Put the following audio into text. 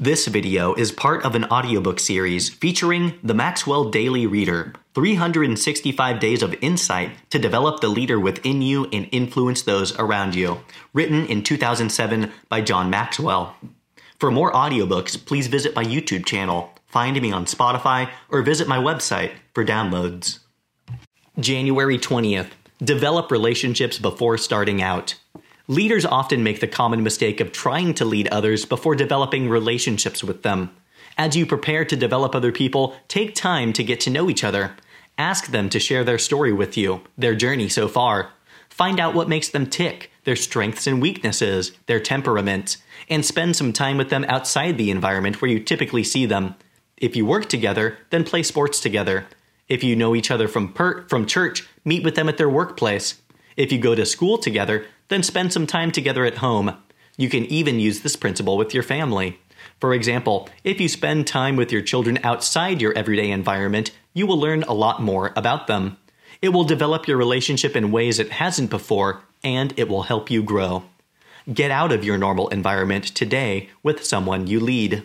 This video is part of an audiobook series featuring the Maxwell Daily Reader 365 Days of Insight to Develop the Leader Within You and Influence Those Around You, written in 2007 by John Maxwell. For more audiobooks, please visit my YouTube channel, find me on Spotify, or visit my website for downloads. January 20th Develop relationships before starting out. Leaders often make the common mistake of trying to lead others before developing relationships with them. As you prepare to develop other people, take time to get to know each other. Ask them to share their story with you, their journey so far. Find out what makes them tick, their strengths and weaknesses, their temperament, and spend some time with them outside the environment where you typically see them. If you work together, then play sports together. If you know each other from per- from church, meet with them at their workplace. If you go to school together, then spend some time together at home. You can even use this principle with your family. For example, if you spend time with your children outside your everyday environment, you will learn a lot more about them. It will develop your relationship in ways it hasn't before, and it will help you grow. Get out of your normal environment today with someone you lead.